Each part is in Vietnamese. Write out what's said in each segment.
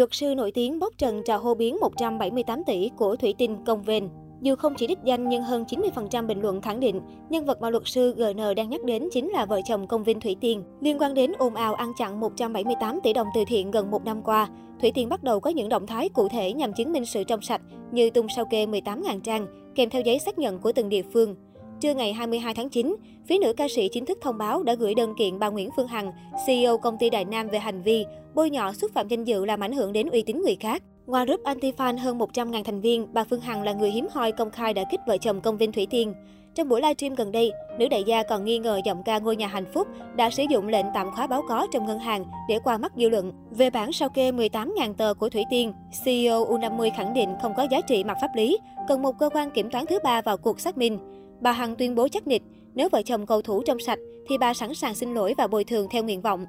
Luật sư nổi tiếng bóc trần trà hô biến 178 tỷ của Thủy Tinh Công Vên. Dù không chỉ đích danh nhưng hơn 90% bình luận khẳng định nhân vật mà luật sư GN đang nhắc đến chính là vợ chồng công Vinh Thủy Tiên. Liên quan đến ồn ào ăn chặn 178 tỷ đồng từ thiện gần một năm qua, Thủy Tiên bắt đầu có những động thái cụ thể nhằm chứng minh sự trong sạch như tung sao kê 18.000 trang, kèm theo giấy xác nhận của từng địa phương. Trưa ngày 22 tháng 9, phía nữ ca sĩ chính thức thông báo đã gửi đơn kiện bà Nguyễn Phương Hằng, CEO công ty Đại Nam về hành vi bôi nhọ xúc phạm danh dự làm ảnh hưởng đến uy tín người khác. Ngoài group anti-fan hơn 100.000 thành viên, bà Phương Hằng là người hiếm hoi công khai đã kích vợ chồng công viên Thủy Tiên. Trong buổi livestream gần đây, nữ đại gia còn nghi ngờ giọng ca ngôi nhà hạnh phúc đã sử dụng lệnh tạm khóa báo có trong ngân hàng để qua mắt dư luận. Về bản sao kê 18.000 tờ của Thủy Tiên, CEO U50 khẳng định không có giá trị mặt pháp lý, cần một cơ quan kiểm toán thứ ba vào cuộc xác minh. Bà Hằng tuyên bố chắc nịch, nếu vợ chồng cầu thủ trong sạch thì bà sẵn sàng xin lỗi và bồi thường theo nguyện vọng.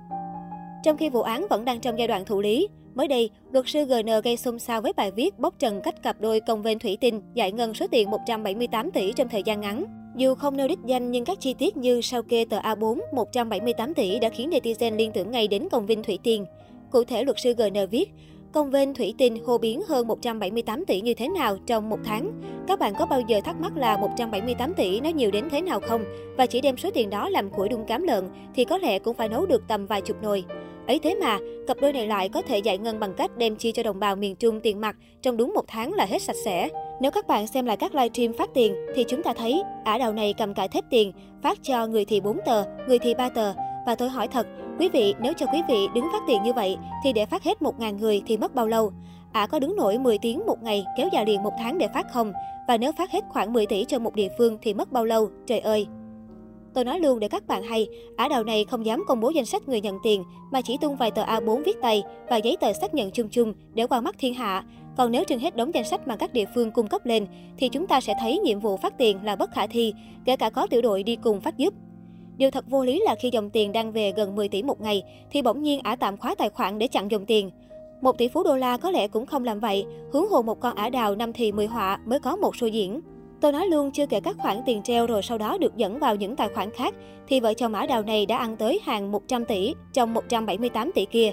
Trong khi vụ án vẫn đang trong giai đoạn thụ lý, mới đây, luật sư GN gây xôn xao với bài viết bóc trần cách cặp đôi công viên Thủy Tinh giải ngân số tiền 178 tỷ trong thời gian ngắn. Dù không nêu đích danh nhưng các chi tiết như sao kê tờ A4 178 tỷ đã khiến netizen liên tưởng ngay đến công viên Thủy Tiên. Cụ thể, luật sư GN viết, Công viên Thủy Tinh hô biến hơn 178 tỷ như thế nào trong một tháng? Các bạn có bao giờ thắc mắc là 178 tỷ nó nhiều đến thế nào không? Và chỉ đem số tiền đó làm củi đun cám lợn thì có lẽ cũng phải nấu được tầm vài chục nồi. Ấy thế mà, cặp đôi này lại có thể giải ngân bằng cách đem chia cho đồng bào miền Trung tiền mặt trong đúng một tháng là hết sạch sẽ. Nếu các bạn xem lại các livestream phát tiền thì chúng ta thấy ả đầu này cầm cải thép tiền, phát cho người thì 4 tờ, người thì 3 tờ. Và tôi hỏi thật, quý vị nếu cho quý vị đứng phát tiền như vậy thì để phát hết 1.000 người thì mất bao lâu? Ả có đứng nổi 10 tiếng một ngày kéo dài liền một tháng để phát không? Và nếu phát hết khoảng 10 tỷ cho một địa phương thì mất bao lâu? Trời ơi! Tôi nói luôn để các bạn hay, ả đầu này không dám công bố danh sách người nhận tiền, mà chỉ tung vài tờ A4 viết tay và giấy tờ xác nhận chung chung để qua mắt thiên hạ. Còn nếu trưng hết đống danh sách mà các địa phương cung cấp lên, thì chúng ta sẽ thấy nhiệm vụ phát tiền là bất khả thi, kể cả có tiểu đội đi cùng phát giúp. Điều thật vô lý là khi dòng tiền đang về gần 10 tỷ một ngày, thì bỗng nhiên ả tạm khóa tài khoản để chặn dòng tiền. Một tỷ phú đô la có lẽ cũng không làm vậy, hướng hồ một con ả đào năm thì 10 họa mới có một show diễn. Tôi nói luôn chưa kể các khoản tiền treo rồi sau đó được dẫn vào những tài khoản khác, thì vợ chồng ả Đào này đã ăn tới hàng 100 tỷ trong 178 tỷ kia.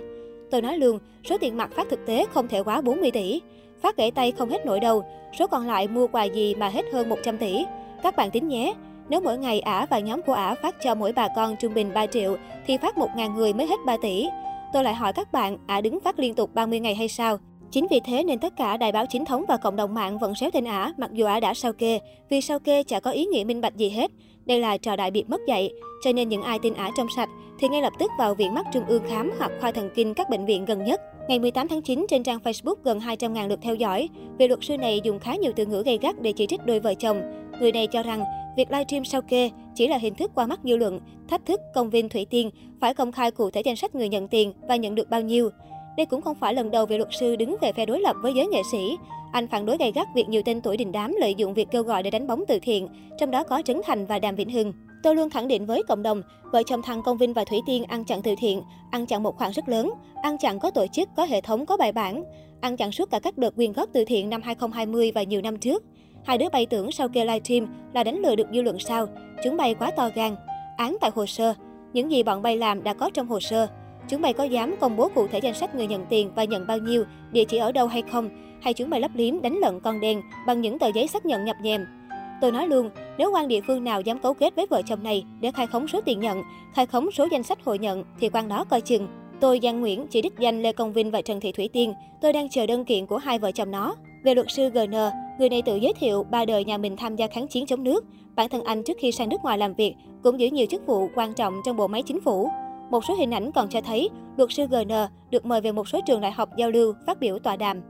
Tôi nói luôn, số tiền mặt phát thực tế không thể quá 40 tỷ. Phát gãy tay không hết nổi đâu, số còn lại mua quà gì mà hết hơn 100 tỷ. Các bạn tính nhé, nếu mỗi ngày ả và nhóm của ả phát cho mỗi bà con trung bình 3 triệu, thì phát 1.000 người mới hết 3 tỷ. Tôi lại hỏi các bạn, ả đứng phát liên tục 30 ngày hay sao? Chính vì thế nên tất cả đài báo chính thống và cộng đồng mạng vẫn xéo tên ả, mặc dù ả đã sao kê, vì sao kê chả có ý nghĩa minh bạch gì hết. Đây là trò đại biệt mất dạy, cho nên những ai tin ả trong sạch thì ngay lập tức vào viện mắt trung ương khám hoặc khoa thần kinh các bệnh viện gần nhất. Ngày 18 tháng 9, trên trang Facebook gần 200.000 lượt theo dõi, vị luật sư này dùng khá nhiều từ ngữ gây gắt để chỉ trích đôi vợ chồng. Người này cho rằng việc livestream sao kê chỉ là hình thức qua mắt dư luận, thách thức công viên Thủy Tiên phải công khai cụ thể danh sách người nhận tiền và nhận được bao nhiêu. Đây cũng không phải lần đầu vị luật sư đứng về phe đối lập với giới nghệ sĩ. Anh phản đối gay gắt việc nhiều tên tuổi đình đám lợi dụng việc kêu gọi để đánh bóng từ thiện, trong đó có Trấn Thành và Đàm Vĩnh Hưng. Tôi luôn khẳng định với cộng đồng, vợ chồng thằng Công Vinh và Thủy Tiên ăn chặn từ thiện, ăn chặn một khoản rất lớn, ăn chặn có tổ chức, có hệ thống, có bài bản, ăn chặn suốt cả các đợt quyên góp từ thiện năm 2020 và nhiều năm trước. Hai đứa bay tưởng sau kê livestream là đánh lừa được dư luận sao? Chúng bay quá to gan. Án tại hồ sơ. Những gì bọn bay làm đã có trong hồ sơ. Chúng bay có dám công bố cụ thể danh sách người nhận tiền và nhận bao nhiêu, địa chỉ ở đâu hay không? Hay chúng bay lấp liếm đánh lận con đen bằng những tờ giấy xác nhận nhập nhèm? Tôi nói luôn, nếu quan địa phương nào dám cấu kết với vợ chồng này để khai khống số tiền nhận, khai khống số danh sách hội nhận thì quan đó coi chừng. Tôi Giang Nguyễn chỉ đích danh Lê Công Vinh và Trần Thị Thủy Tiên. Tôi đang chờ đơn kiện của hai vợ chồng nó. Về luật sư GN, người này tự giới thiệu ba đời nhà mình tham gia kháng chiến chống nước. Bản thân anh trước khi sang nước ngoài làm việc cũng giữ nhiều chức vụ quan trọng trong bộ máy chính phủ. Một số hình ảnh còn cho thấy luật sư GN được mời về một số trường đại học giao lưu, phát biểu tọa đàm.